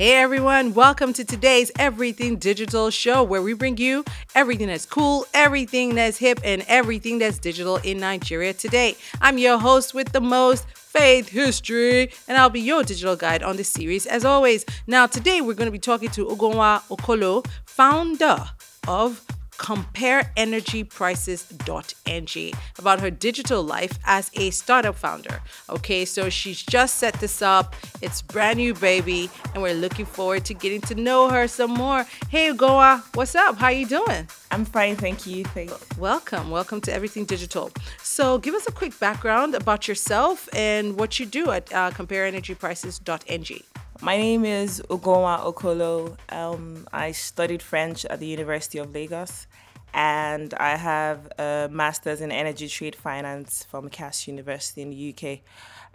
Hey everyone, welcome to today's Everything Digital show where we bring you everything that's cool, everything that's hip, and everything that's digital in Nigeria today. I'm your host with the most, Faith History, and I'll be your digital guide on this series as always. Now, today we're going to be talking to Ugonwa Okolo, founder of compareenergyprices.ng about her digital life as a startup founder. Okay, so she's just set this up. It's brand new baby, and we're looking forward to getting to know her some more. Hey Goa, what's up? How you doing? I'm fine, thank you. Thanks. Welcome, welcome to Everything Digital. So, give us a quick background about yourself and what you do at uh, compareenergyprices.ng. My name is Ugonwa Okolo. Um, I studied French at the University of Lagos, and I have a master's in energy trade finance from Cass University in the UK.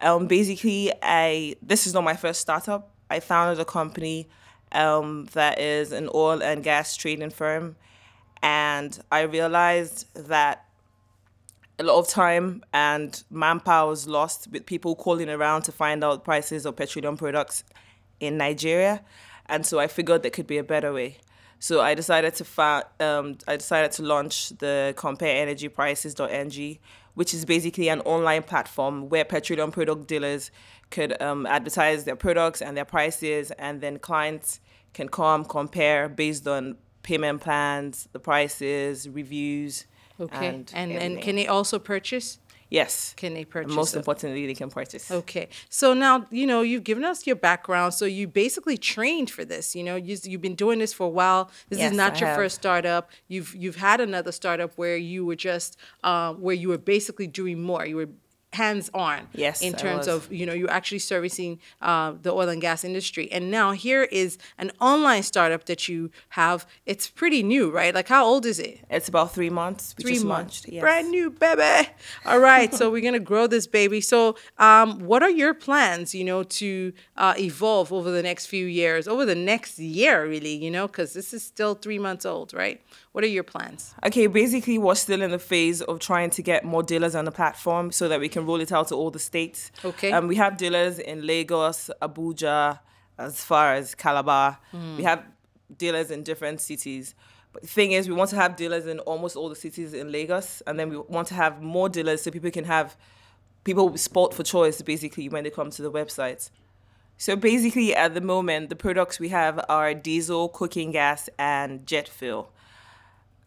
Um, basically, I this is not my first startup. I founded a company um, that is an oil and gas trading firm, and I realized that a lot of time and manpower was lost with people calling around to find out prices of petroleum products in Nigeria, and so I figured there could be a better way. So I decided to fa- um, I decided to launch the compareenergyprices.ng, which is basically an online platform where petroleum product dealers could um, advertise their products and their prices, and then clients can come compare based on payment plans, the prices, reviews. Okay, and and, and, can they also purchase? Yes, Can they purchase? and most importantly, they can purchase. Okay. So now, you know, you've given us your background. So you basically trained for this. You know, you, you've been doing this for a while. This Yes, is not I your have. first startup. You've you've had another startup where you were just uh, where you were basically doing more. You were hands on Yes, in terms of you know you're actually servicing uh, the oil and gas industry and now here is an online startup that you have it's pretty new right like how old is it It's about three months. We three months. yes. Brand new baby. All right. so we're gonna grow this baby. So um, what are your plans, you know, to uh, evolve over the next few years, over the next year, really, you know, because this is still three months old, right? What are your plans? Okay, basically, we're still in the phase of trying to get more dealers on the platform so that we can roll it out to all the states. Okay. Um, we have dealers in Lagos, Abuja, as far as Calabar. We have dealers in different cities. But the thing is, we want to have dealers in almost all the cities in Lagos, and then we want to have more dealers so people can have people spot for choice basically when they come to the website. So basically, at the moment, the products we have are diesel, cooking gas, and jet fuel.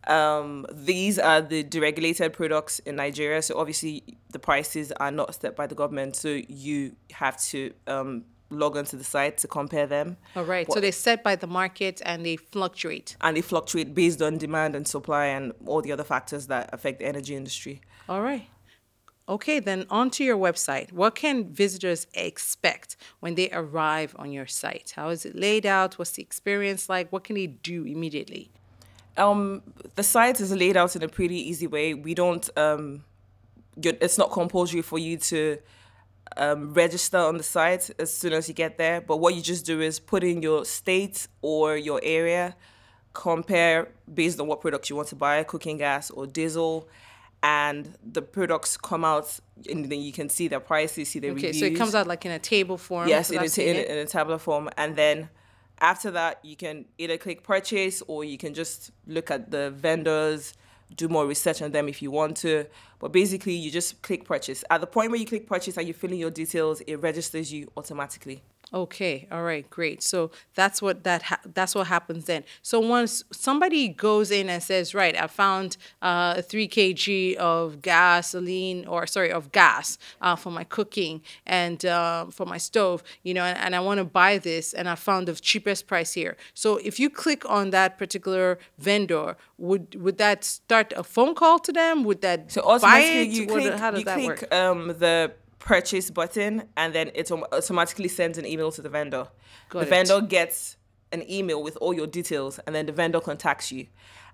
Um, these are the deregulated products in Nigeria. So obviously, the prices are not set by the government. So you have to um, log onto the site to compare them, All right. So they're set by the market and they fluctuate. and they fluctuate based on demand and supply and all the other factors that affect the energy industry. All right. Okay, then onto your website. What can visitors expect when they arrive on your site? How is it laid out? What's the experience like? What can they do immediately? Um, the site is laid out in a pretty easy way. We don't. Um, it's not compulsory for you to um, register on the site as soon as you get there. But what you just do is put in your state or your area, compare based on what products you want to buy, cooking gas or diesel, and the products come out, and then you can see their prices, see the Okay, reviews. Okay, so it comes out like in a table form. Yes, because in a, in, a, in a tabular form, and then after that, you can either click purchase or you can just look at the vendors, do more research on them if you want to. But basically, you just click purchase. At the point where you click purchase and you fill in your details, it registers you automatically. Okay, all right, great. So that's what that ha- that's what happens then. So once somebody goes in and says, "Right, I found uh, three kg of gasoline, or sorry, of gas uh, for my cooking and uh, for my stove, you know, and, and I want to buy this, and I found the cheapest price here." So if you click on that particular vendor, would would that start a phone call to them? Would that So buy it? you What- click, how does you that click work? um, the purchase button, and then it automatically sends an email to the vendor. Got the it. vendor gets an email with all your details, and then the vendor contacts you.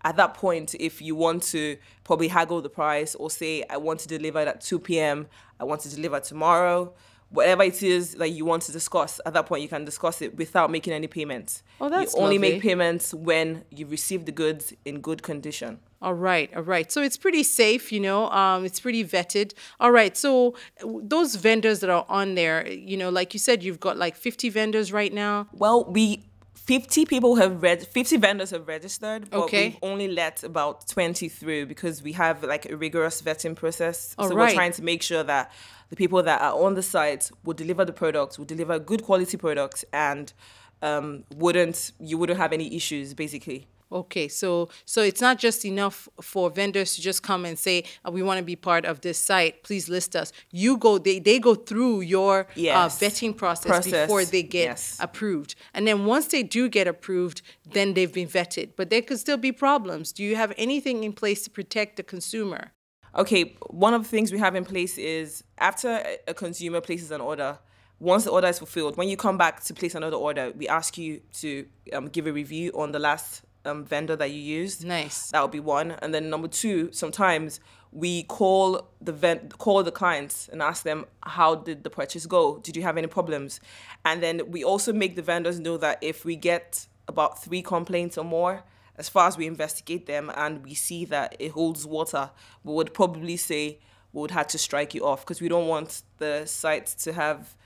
At that point, if you want to probably haggle the price or say, I want to deliver it at 2 p.m., I want to deliver tomorrow, whatever it is that you want to discuss, at that point, you can discuss it without making any payments. Oh, that's You only lovely. make payments when you receive the goods in good condition. All right, all right. So it's pretty safe, you know. Um, it's pretty vetted. All right. So those vendors that are on there, you know, like you said, you've got like 50 vendors right now. Well, we 50 people have read 50 vendors have registered but Okay. we've only let about 20 through because we have like a rigorous vetting process All so right. we're trying to make sure that the people that are on the site will deliver the products will deliver good quality products and um, wouldn't you wouldn't have any issues basically Okay, so so it's not just enough for vendors to just come and say uh, we want to be part of this site. Please list us. You go. They they go through your Yes. uh, vetting process, Process, before they get yes. approved, and then once they do get approved, then they've been vetted. But there could still be problems. Do you have anything in place to protect the consumer? Okay, one of the things we have in place is after a- a consumer places an order, once the order is fulfilled, when you come back to place another order, we ask you to um, give a review on the last um, vendor that you used. Nice. That would be one, and then number two, sometimes we call the vent, call the clients and ask them how did the purchase go? Did you have any problems? And then we also make the vendors know that if we get about three complaints or more, as far as we investigate them and we see that it holds water, we would probably say we would have to strike you off because we don't want the site to have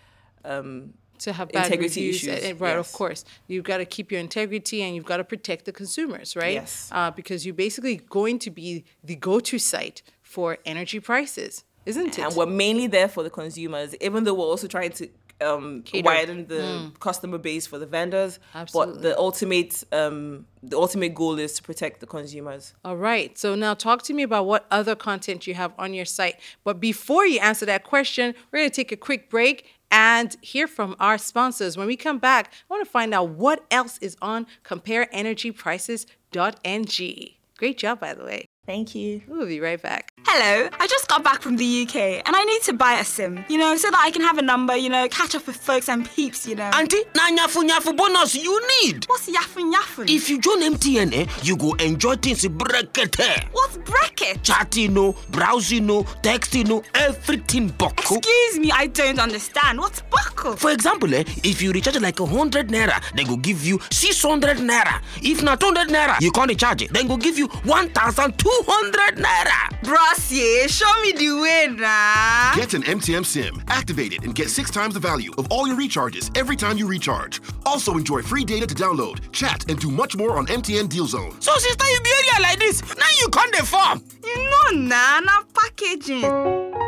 um, to have bad Integrity reviews. issues, and- right, of course. You've got to keep your integrity and you've got to protect the consumers, right? Yes. Uh, because you're basically going to be the go-to site for energy prices, isn't it? and we're mainly there for the consumers, even though we're also trying to um, widen the customer base for the vendors. Absolutely. But the ultimate um, the ultimate goal is to protect the consumers. All right. So now talk to me about what other content you have on your site. But before you answer that question, we're going to take a quick break and hear from our sponsors. When we come back, I want to find out what else is on compareenergyprices.ng. Great job, by the way. Thank you. We'll be right back. Hello, I just got back from the UK and I need to buy a SIM, you know, so that I can have a number, you know, catch up with folks and peeps, you know. Auntie, na nyafu nyafu bonus you need. What's yaffin yaffin? If you join MTN, eh, you go enjoy things brekete. What's bracket? Chatting, no, browsing, no, texting, no, everything buckle. Excuse me, I don't understand. What's buckle? For example, eh, if you recharge like a hundred naira, they go give you six hundred naira. If not hundred naira, you can't recharge it. Then go give you one thousand two hundred naira. Brassier, show me the way now. Get an MTN SIM, activate it, and get six times the value of all your recharges every time you recharge. Also enjoy free data to download, chat, and do much more on MTN Deal Zone. So sister, you be area like this. Now you can't the farm. You know, nah, nah, packaging.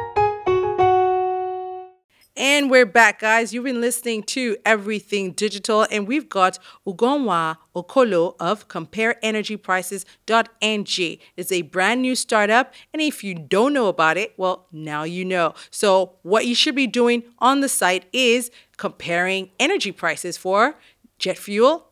And we're back, guys. You've been listening to Everything Digital, and we've got Ugonwa Okolo of CompareEnergyPrices.ng. It's a brand new startup, and if you don't know about it, well, now you know. So, what you should be doing on the site is comparing energy prices for jet fuel,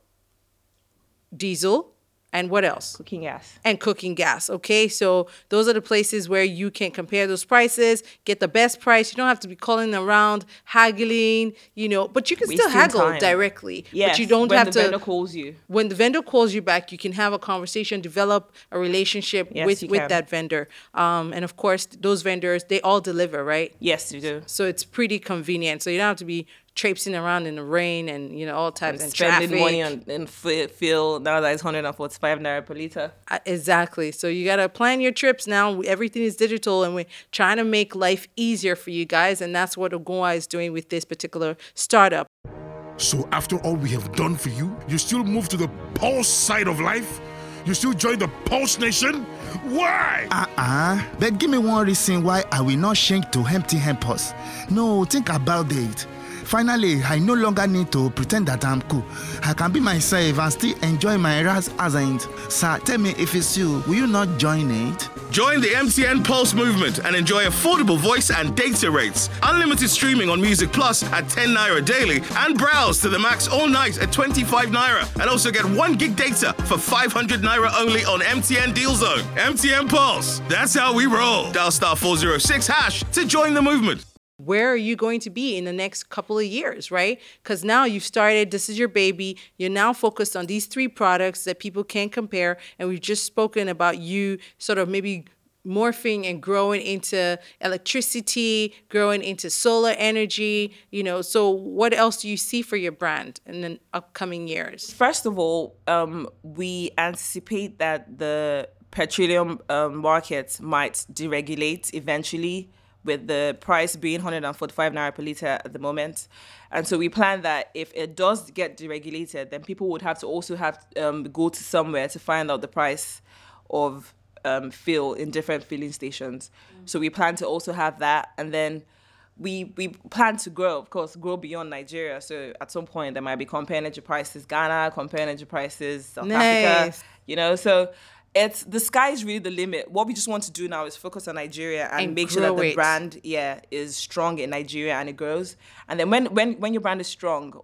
diesel, and what else? Cooking gas. and cooking gas. Okay, so those are the places where you can compare those prices, get the best price. You don't have to be calling around, haggling, you know, but you can still haggle time. directly. Yes, but you don't when have the to. vendor calls you. When the vendor calls you back, you can have a conversation, develop a relationship Yes, with with can. that vendor. Um, and of course, those vendors they all deliver, right? Yes, they do. So it's pretty convenient. So you don't have to be traipsing around in the rain and you know all types and Spending traffic. money on in f- fuel now that it's 145 naira per liter. Uh, Exactly. So you got to plan your trips now. Everything is digital and we're trying to make life easier for you guys. And that's what Ogoa is doing with this particular startup. So after all we have done for you, you still move to the Pulse side of life? You still join the Pulse Nation? Why? Uh-uh. But give me one reason why I will not change to MTN Pulse. No, think about it. Finally, I no longer need to pretend that I'm cool. I can be myself and still enjoy my ras ascent. Sir, tell me if it's you, will you not join it? Join the MTN Pulse movement and enjoy affordable voice and data rates. Unlimited streaming on Music Plus at 10 naira daily and browse to the max all night at 25 naira. And also get 1 gig data for 500 naira only on MTN Deal Zone. MTN Pulse. That's how we roll. Dial star 406 hash to join the movement. Where are you going to be in the next couple of years, right? Because now you've started, this is your baby. You're now focused on these three products that people can compare. And we've just spoken about you sort of maybe morphing and growing into electricity, growing into solar energy, you know. So, what else do you see for your brand in the upcoming years? First of all, um, we anticipate that the petroleum um, markets might deregulate eventually with the price being 145 naira per liter at the moment. And so we plan that if it does get deregulated, then people would have to also have um, go to somewhere to find out the price of um, fuel in different filling stations. So we plan to also have that, and then we we plan to grow, of course, grow beyond Nigeria. So at some point there might be compare energy prices Ghana, compare energy prices South Africa. You know, so it's the sky is really the limit. What we just want to do now is focus on Nigeria and, And make sure that the it. brand, yeah, is strong in Nigeria and it grows. And then when when when your brand is strong,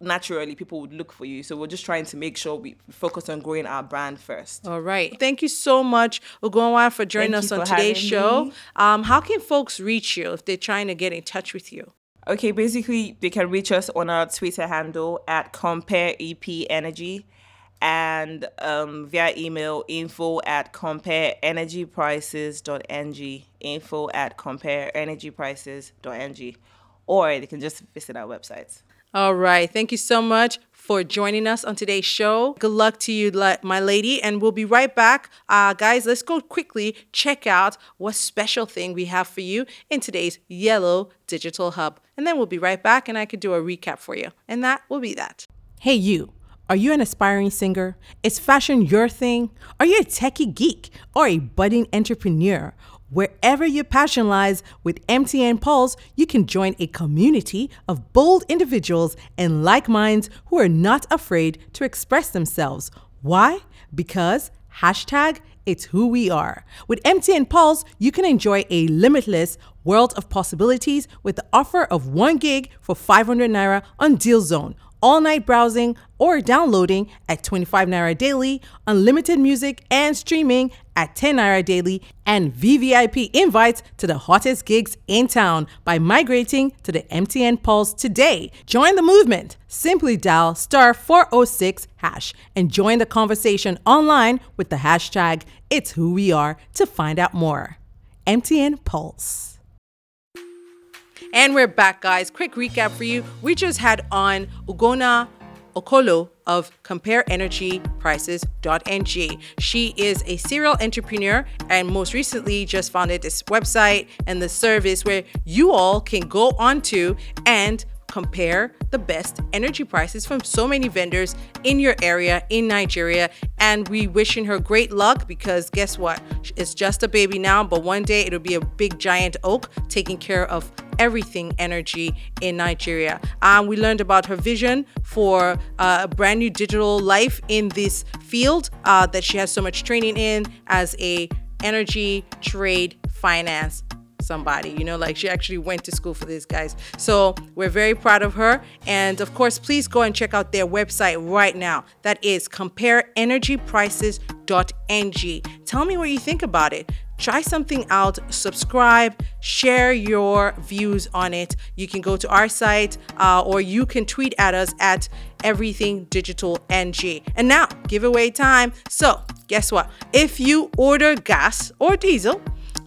naturally people would look for you. So we're just trying to make sure we focus on growing our brand first. All right. Thank you so much, Ugonwa, for joining Thank us on today's show. Um, how can folks reach you if they're trying to get in touch with you? Okay, basically, they can reach us on our Twitter handle at Compare EP Energy and um, via email info at compareenergyprices.ng. Info at compareenergyprices.ng. Or they can just visit our website. All right. Thank you so much for joining us on today's show. Good luck to you, my lady. And we'll be right back. Uh, guys, let's go quickly check out what special thing we have for you in today's Yellow Digital Hub. And then we'll be right back and I could do a recap for you. And that will be that. Hey, you. Are you an aspiring singer? Is fashion your thing? Are you a techie geek or a budding entrepreneur? Wherever your passion lies, with MTN Pulse, you can join a community of bold individuals and like minds who are not afraid to express themselves. Why? Because hashtag it's who we are. With MTN Pulse, you can enjoy a limitless world of possibilities with the offer of 1 gig for 500 naira on Deal Zone all night browsing or downloading at 25 naira daily, unlimited music and streaming at 10 naira daily, and VVIP invites to the hottest gigs in town by migrating to the MTN Pulse today. Join the movement. Simply dial star 406 hash and join the conversation online with the hashtag it's who we are to find out more. MTN Pulse. And we're back, guys. Quick recap for you. We just had on Ugona Okolo of compareenergyprices.ng. She is a serial entrepreneur and most recently just founded this website and the service where you all can go onto and compare the best energy prices from so many vendors in your area in Nigeria. And we wishing her great luck because guess what? It's just a baby now, but one day it'll be a big giant oak taking care of everything energy in Nigeria. Um, we learned about her vision for uh, a brand new digital life in this field uh, that she has so much training in as a energy trade finance somebody you know like she actually went to school for this guys. So we're very proud of her. And of course please go and check out their website right now. That is compareenergyprices.ng tell me what you think about it. Try something out. Subscribe. Share your views on it. You can go to our site uh, or you can tweet at us at everything digital ng and now giveaway time. So guess what? If you order gas or diesel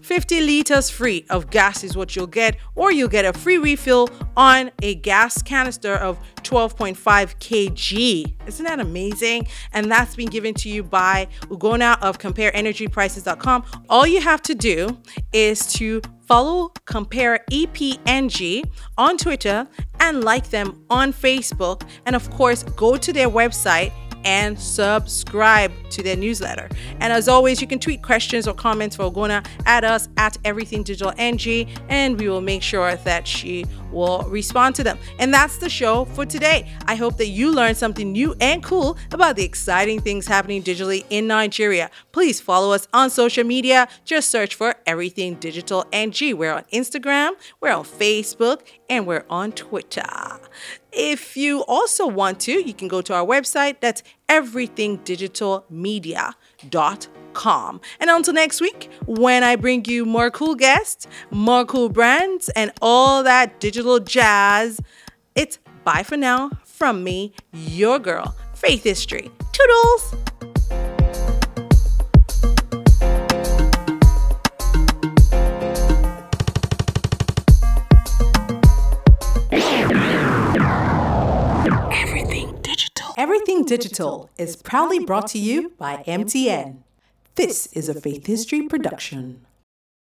50 liters free of gas is what you'll get, or you'll get a free refill on a gas canister of 12.5 kg. Isn't that amazing? And that's been given to you by Ugona of CompareEnergyPrices.com. All you have to do is to follow Compare EPNG on Twitter and like them on Facebook. And of course, go to their website and subscribe to their newsletter. And as always, you can tweet questions or comments for Ogona at us at Everything Digital NG, and we will make sure that she will respond to them. And that's the show for today. I hope that you learned something new and cool about the exciting things happening digitally in Nigeria. Please follow us on social media. Just search for Everything Digital NG. We're on Instagram, we're on Facebook, and we're on Twitter. If you also want to, you can go to our website. That's everythingdigitalmedia.com. And until next week, when I bring you more cool guests, more cool brands, and all that digital jazz, it's bye for now from me, your girl, Faith History. Toodles! Digital is proudly brought to you by MTN. This is a Faith History production.